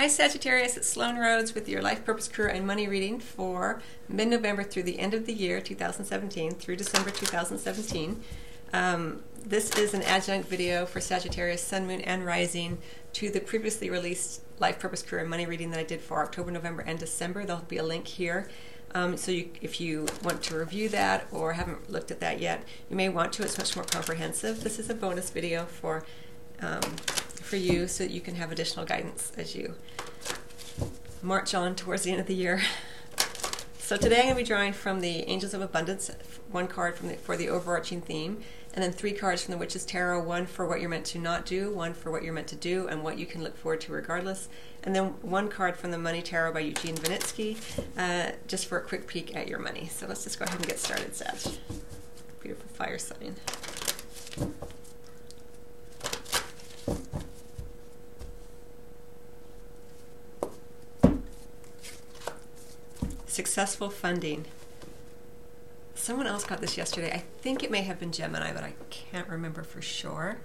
Hi Sagittarius, it's Sloan Rhodes with your Life Purpose Career and Money reading for mid-November through the end of the year 2017 through December 2017. Um, this is an adjunct video for Sagittarius, Sun, Moon, and Rising to the previously released Life Purpose Career and Money reading that I did for October, November, and December. There'll be a link here. Um, so you, if you want to review that or haven't looked at that yet, you may want to. It's much more comprehensive. This is a bonus video for um, for you so that you can have additional guidance as you march on towards the end of the year. So today I'm going to be drawing from the Angels of Abundance, one card the, for the overarching theme, and then three cards from the Witch's Tarot, one for what you're meant to not do, one for what you're meant to do, and what you can look forward to regardless, and then one card from the Money Tarot by Eugene Vinitsky, uh, just for a quick peek at your money. So let's just go ahead and get started, Sag. Beautiful fire sign. Successful funding. Someone else got this yesterday. I think it may have been Gemini, but I can't remember for sure.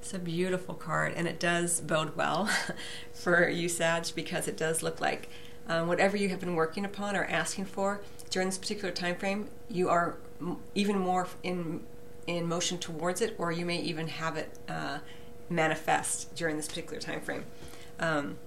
It's a beautiful card, and it does bode well for you, Sag, because it does look like um, whatever you have been working upon or asking for during this particular time frame, you are even more in in motion towards it, or you may even have it uh, manifest during this particular time frame. Um,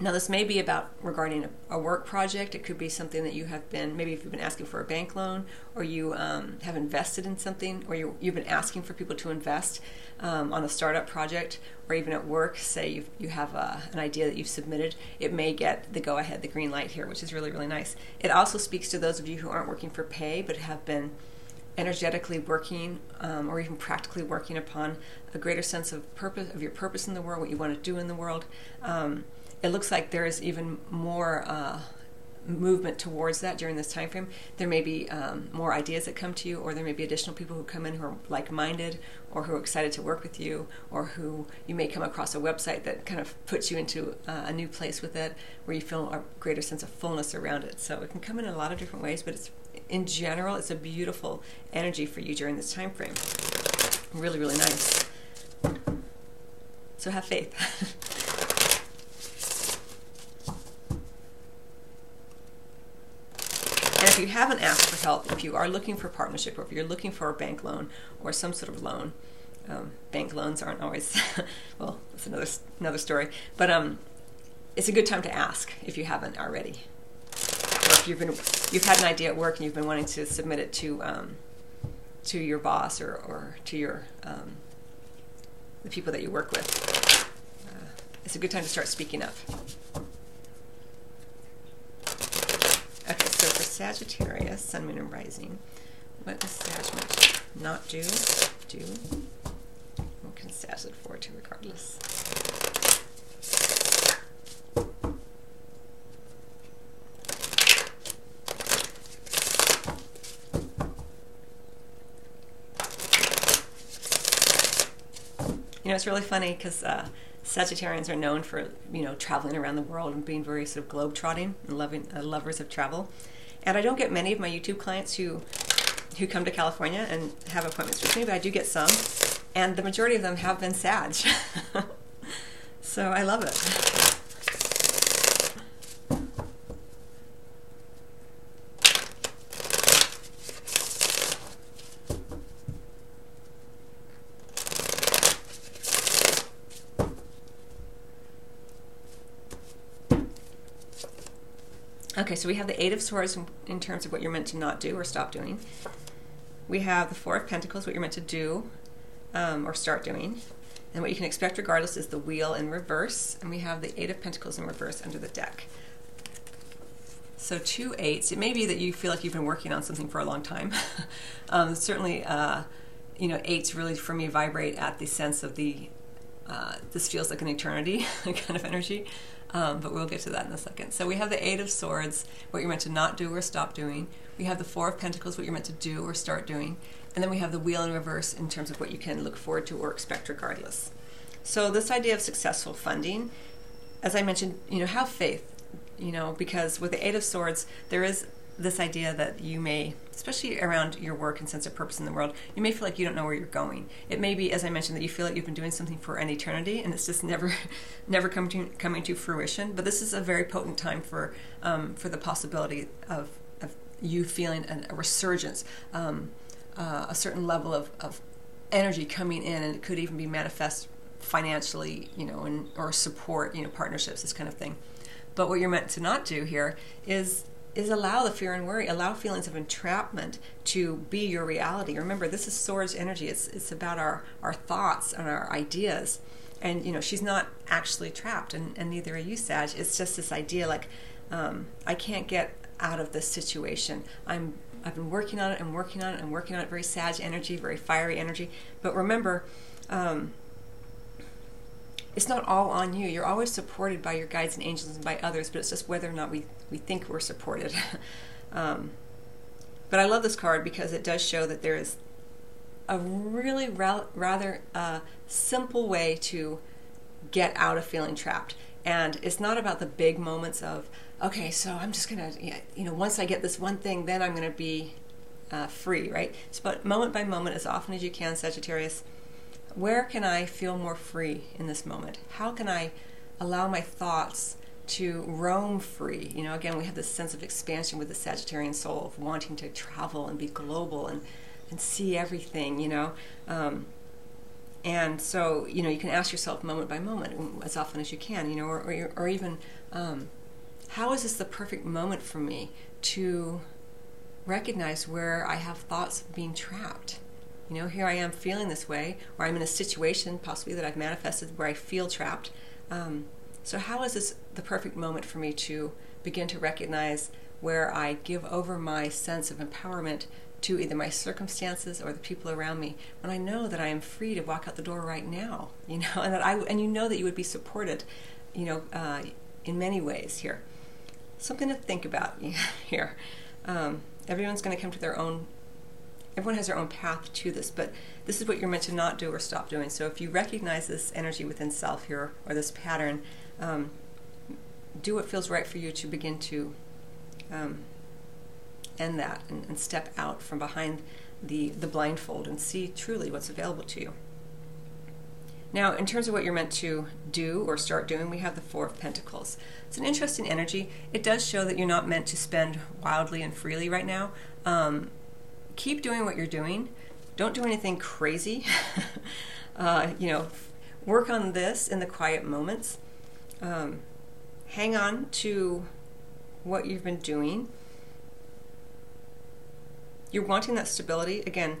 now, this may be about regarding a, a, work project. It could be something that you have been, maybe if you've been asking for a bank loan, or you um, have invested in something, or you, have been asking for people to invest um, on a startup project, or even at work. Say you you have a, an idea that you've submitted, it may get the go ahead, the green light here, which is really really nice. It also speaks to those of you who aren't working for pay but have been energetically working um, or even practically working upon a greater sense of purpose of your purpose in the world, what you want to do in the world. Um, it looks like there is even more uh, movement towards that during this time frame. There may be um, more ideas that come to you, or there may be additional people who come in who are like-minded, or who are excited to work with you, or who you may come across a website that kind of puts you into uh, a new place with it, where you feel a greater sense of fullness around it. So it can come in a lot of different ways, but it's in general, it's a beautiful energy for you during this time frame. Really, really nice. So have faith. if you haven't asked for help, if you are looking for partnership, or if you're looking for a bank loan or some sort of loan, um, bank loans aren't always well. That's another another story. But um, it's a good time to ask if you haven't already, or if you've been you've had an idea at work and you've been wanting to submit it to um, to your boss or, or to your um, the people that you work with. Uh, it's a good time to start speaking up. Sagittarius, Sun, Moon, and Rising. What does Sagittarius not do? Do. What can Sag look forward to regardless? You know, it's really funny because uh, Sagittarians are known for, you know, traveling around the world and being very sort of globe-trotting and loving, uh, lovers of travel. And I don't get many of my YouTube clients who who come to California and have appointments with me, but I do get some. And the majority of them have been Sag. so I love it. Okay, so we have the Eight of Swords in, in, terms of what you're meant to not do or stop doing. We have the Four of Pentacles, what you're meant to do um, or start doing. And what you can expect regardless is the Wheel in reverse. And we have the Eight of Pentacles in reverse under the deck. So two eights. It may be that you feel like you've been working on something for a long time. um, certainly, uh, you know, eights really for me vibrate at the sense of the uh, this feels like an eternity kind of energy. Um, but we'll get to that in a second. So we have the Eight of Swords, what you're meant to not do or stop doing. We have the Four of Pentacles, what you're meant to do or start doing. And then we have the Wheel in reverse in terms of what you can look forward to or expect regardless. So this idea of successful funding, as I mentioned, you know, have faith, you know, because with the Eight of Swords, there is this idea that you may, especially around your work and sense of purpose in the world, you may feel like you don't know where you're going. It may be, as I mentioned, that you feel like you've been doing something for an eternity and it's just never, never come to, coming to fruition. But this is a very potent time for um, for the possibility of, of you feeling a, a resurgence, um, uh, a certain level of, of energy coming in, and it could even be manifest financially, you know, and or support, you know, partnerships, this kind of thing. But what you're meant to not do here is is allow the fear and worry, allow feelings of entrapment to be your reality. Remember, this is Swords energy. It's it's about our our thoughts and our ideas. And you know, she's not actually trapped, and, and neither are you, Sag. It's just this idea like um, I can't get out of this situation. I'm I've been working on it and working on it and working on it. Very Sag energy, very fiery energy. But remember. Um, it's not all on you. You're always supported by your guides and angels and by others, but it's just whether or not we, we think we're supported. um, but I love this card because it does show that there is a really ra- rather uh, simple way to get out of feeling trapped. And it's not about the big moments of, okay, so I'm just going to, you know, once I get this one thing, then I'm going to be uh, free, right? It's about moment by moment, as often as you can, Sagittarius where can I feel more free in this moment? How can I allow my thoughts to roam free? You know, again, we have this sense of expansion with the Sagittarian soul of wanting to travel and be global and, and see everything, you know. Um, and so, you know, you can ask yourself moment by moment, as often as you can, you know, or, or, or even, um, how is this the perfect moment for me to recognize where I have thoughts being trapped? You know, here I am feeling this way, or I'm in a situation possibly that I've manifested where I feel trapped. Um, so, how is this the perfect moment for me to begin to recognize where I give over my sense of empowerment to either my circumstances or the people around me when I know that I am free to walk out the door right now, you know, and that I and you know that you would be supported, you know, uh, in many ways here. Something to think about here. Um, everyone's going to come to their own everyone has their own path to this, but this is what you're meant to not do or stop doing. So if you recognize this energy within self here or this pattern, um, do what feels right for you to begin to um, end that and, and step out from behind the, the blindfold and see truly what's available to you. Now, in terms of what you're meant to do or start doing, we have the Four of Pentacles. It's an interesting energy. It does show that you're not meant to spend wildly and freely right now. Um, keep doing what you're doing. Don't do anything crazy. uh, you know, work on this in the quiet moments. Um, hang on to what you've been doing. You're wanting that stability. Again,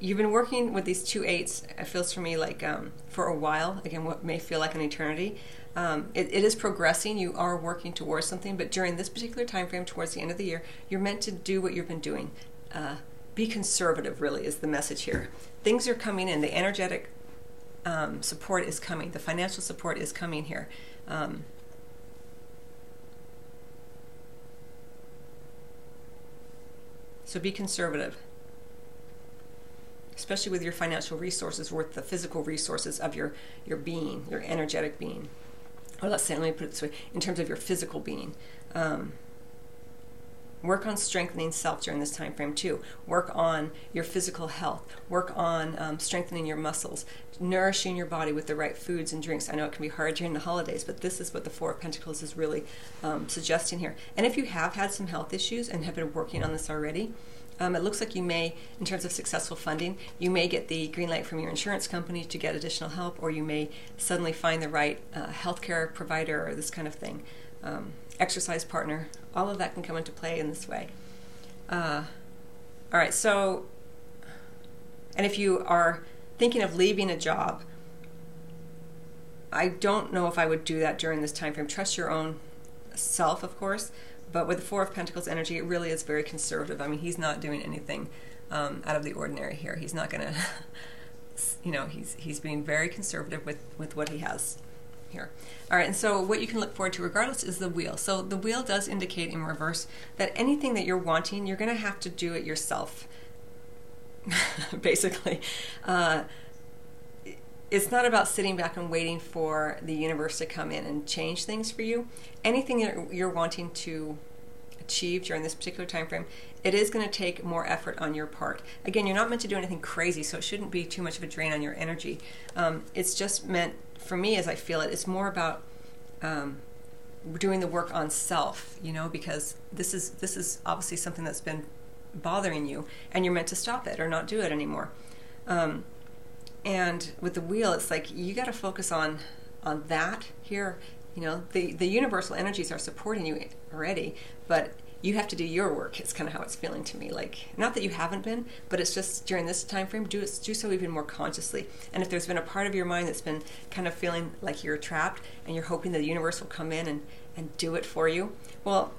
you've been working with these two eights, it feels for me like um, for a while. Again, what may feel like an eternity. Um, it, it is progressing. You are working towards something, but during this particular time frame, towards the end of the year, you're meant to do what you've been doing. Uh, be conservative, really, is the message here. Things are coming in. The energetic um, support is coming. The financial support is coming here. Um, so be conservative, especially with your financial resources, with the physical resources of your, your being, your energetic being. Or let's say, let me put it this way in terms of your physical being. Um, Work on strengthening self during this time frame too. Work on your physical health. Work on um, strengthening your muscles, nourishing your body with the right foods and drinks. I know it can be hard during the holidays, but this is what the Four of Pentacles is really um, suggesting here. And if you have had some health issues and have been working on this already, um, it looks like you may, in terms of successful funding, you may get the green light from your insurance company to get additional help, or you may suddenly find the right uh, healthcare provider or this kind of thing. Um, exercise partner. All of that can come into play in this way. Uh, all right, so, and if you are thinking of leaving a job, I don't know if I would do that during this time frame. Trust your own self, of course, but with the Four of Pentacles energy, it really is very conservative. I mean, he's not doing anything um, out of the ordinary here. He's not going to, you know, he's he's being very conservative with with what he has here. All right, and so what you can look forward to regardless is the wheel. So the wheel does indicate in reverse that anything that you're wanting, you're going to have to do it yourself, basically. Uh, it's not about sitting back and waiting for the universe to come in and change things for you. Anything that you're wanting to achieve during this particular time frame, it is going to take more effort on your part. Again, you're not meant to do anything crazy, so it shouldn't be too much of a drain on your energy. Um, it's just meant, for me, as I feel it, it's more about um, doing the work on self. You know, because this is this is obviously something that's been bothering you, and you're meant to stop it or not do it anymore. Um, and with the wheel, it's like you got to focus on on that here. You know, the the universal energies are supporting you already, but you have to do your work. It's kind of how it's feeling to me. Like not that you haven't been, but it's just during this time frame, do it, do so even more consciously. And if there's been a part of your mind that's been kind of feeling like you're trapped, and you're hoping the universe will come in and and do it for you, well,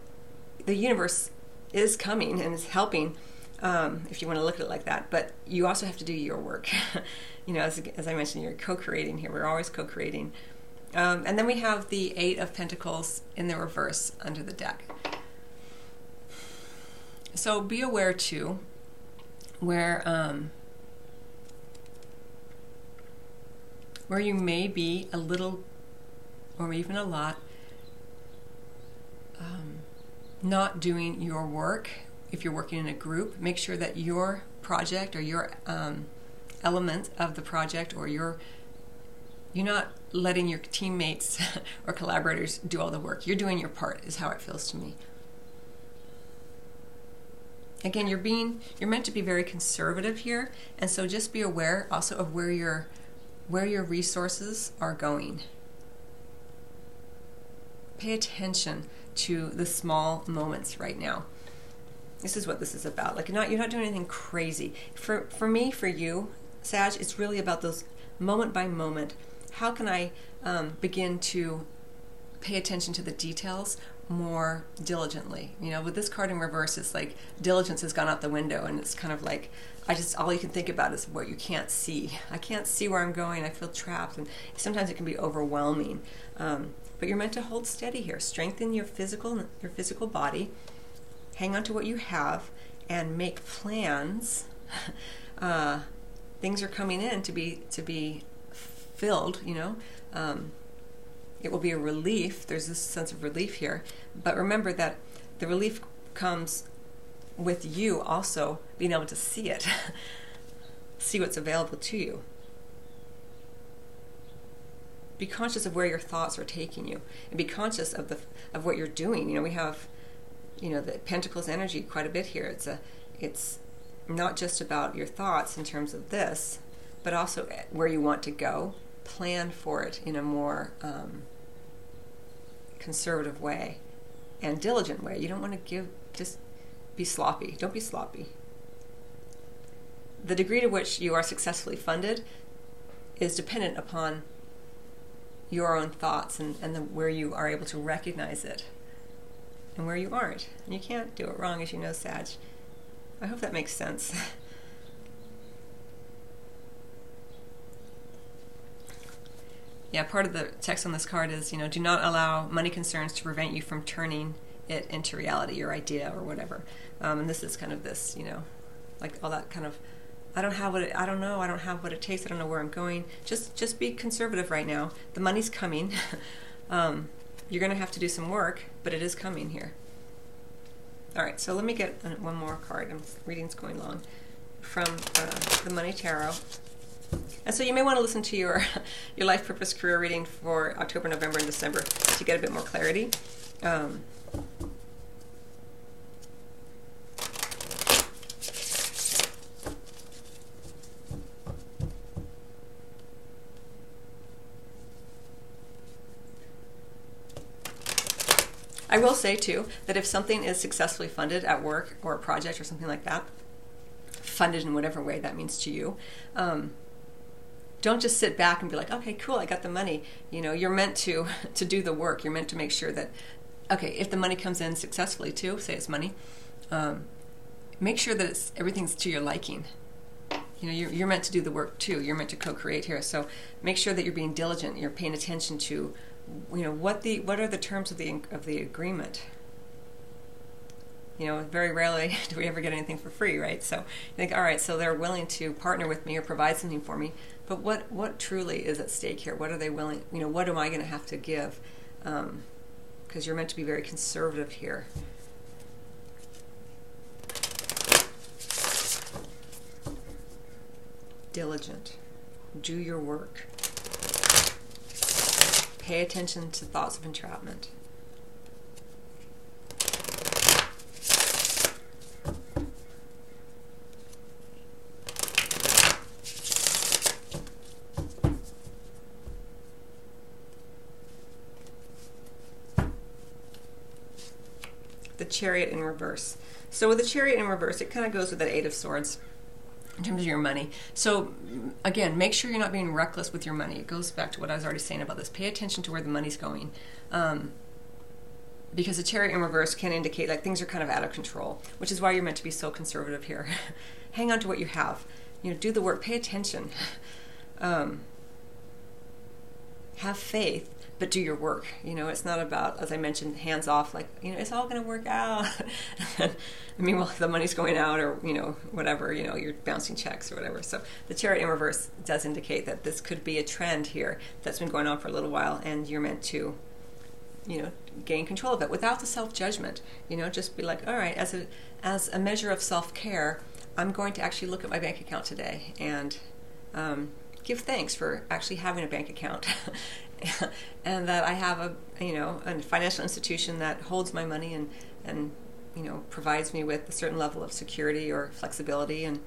the universe is coming and is helping. Um, if you want to look at it like that, but you also have to do your work. you know, as, as I mentioned, you're co-creating here. We're always co-creating. Um, and then we have the Eight of Pentacles in the reverse under the deck. So be aware too, where um, where you may be a little, or even a lot, um, not doing your work. If you're working in a group, make sure that your project or your um, element of the project or your you're not letting your teammates or collaborators do all the work. You're doing your part, is how it feels to me. Again, you're being you're meant to be very conservative here, and so just be aware also of where your where your resources are going. Pay attention to the small moments right now. This is what this is about. Like you're not you're not doing anything crazy. For for me, for you, Sag, it's really about those moment by moment. How can I um, begin to pay attention to the details more diligently? You know, with this card in reverse, it's like diligence has gone out the window, and it's kind of like I just all you can think about is what you can't see. I can't see where I'm going. I feel trapped, and sometimes it can be overwhelming. Um, but you're meant to hold steady here. Strengthen your physical your physical body. Hang on to what you have, and make plans. uh, things are coming in to be to be filled. You know, um, it will be a relief. There's this sense of relief here, but remember that the relief comes with you also being able to see it, see what's available to you. Be conscious of where your thoughts are taking you, and be conscious of the of what you're doing. You know, we have, you know, the Pentacles energy quite a bit here. It's a, it's not just about your thoughts in terms of this, but also where you want to go. Plan for it in a more um, conservative way and diligent way. You don't want to give, just be sloppy. Don't be sloppy. The degree to which you are successfully funded is dependent upon your own thoughts and, and the, where you are able to recognize it and where you aren't. And you can't do it wrong, as you know, Sag. I hope that makes sense. yeah, part of the text on this card is, you know, do not allow money concerns to prevent you from turning it into reality, your idea or whatever. Um, and this is kind of this, you know, like all that kind of, I don't have what it, I don't know, I don't have what it takes, I don't know where I'm going. Just just be conservative right now. The money's coming. um, you're going to have to do some work, but it is coming here. All right, so let me get one more card. I'm reading's going long from uh, the Money Tarot. And so you may want to listen to your your life purpose career reading for October, November, and December to get a bit more clarity. Um, I will say too that if something is successfully funded at work or a project or something like that, funded in whatever way that means to you, um, don't just sit back and be like, okay, cool, I got the money. You know, you're meant to to do the work. You're meant to make sure that, okay, if the money comes in successfully too, say it's money, um, make sure that it's everything's to your liking. You know, you're, you're meant to do the work too. You're meant to co-create here. So make sure that you're being diligent. You're paying attention to you know what the what are the terms of the of the agreement you know, very rarely do we ever get anything for free, right? So you think, all right, so they're willing to partner with me or provide something for me, but what what truly is at stake here? What are they willing? You know, what am I going to have to give? Because um, you're meant to be very conservative here. Diligent. Do your work. Pay attention to thoughts of entrapment chariot in reverse. So with the chariot in reverse, it kind of goes with that eight of swords in terms of your money. So again, make sure you're not being reckless with your money. It goes back to what I was already saying about this. Pay attention to where the money's going. Um, because the chariot in reverse can indicate like things are kind of out of control, which is why you're meant to be so conservative here. Hang on to what you have. You know, do the work. Pay attention. Um, have faith but do your work. You know, it's not about, as I mentioned, hands off, like, you know, it's all going to work out. I mean, well, the money's going out or, you know, whatever, you know, you're bouncing checks or whatever. So the chariot in reverse does indicate that this could be a trend here that's been going on for a little while and you're meant to, you know, gain control of it without the self judgment. You know, just be like, all right, as a, as a measure of self care, I'm going to actually look at my bank account today and, um, give thanks for actually having a bank account and that I have a you know a financial institution that holds my money and and you know provides me with a certain level of security or flexibility and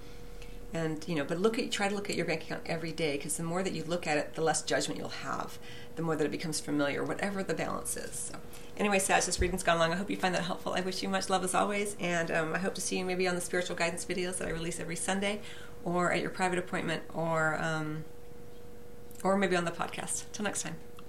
and you know but look at try to look at your bank account every day because the more that you look at it the less judgment you'll have the more that it becomes familiar whatever the balance is. So anyway Sag, this reading's gone long. I hope you find that helpful. I wish you much love as always and um, I hope to see you maybe on the spiritual guidance videos that I release every Sunday or at your private appointment or um, or maybe on the podcast. Till next time.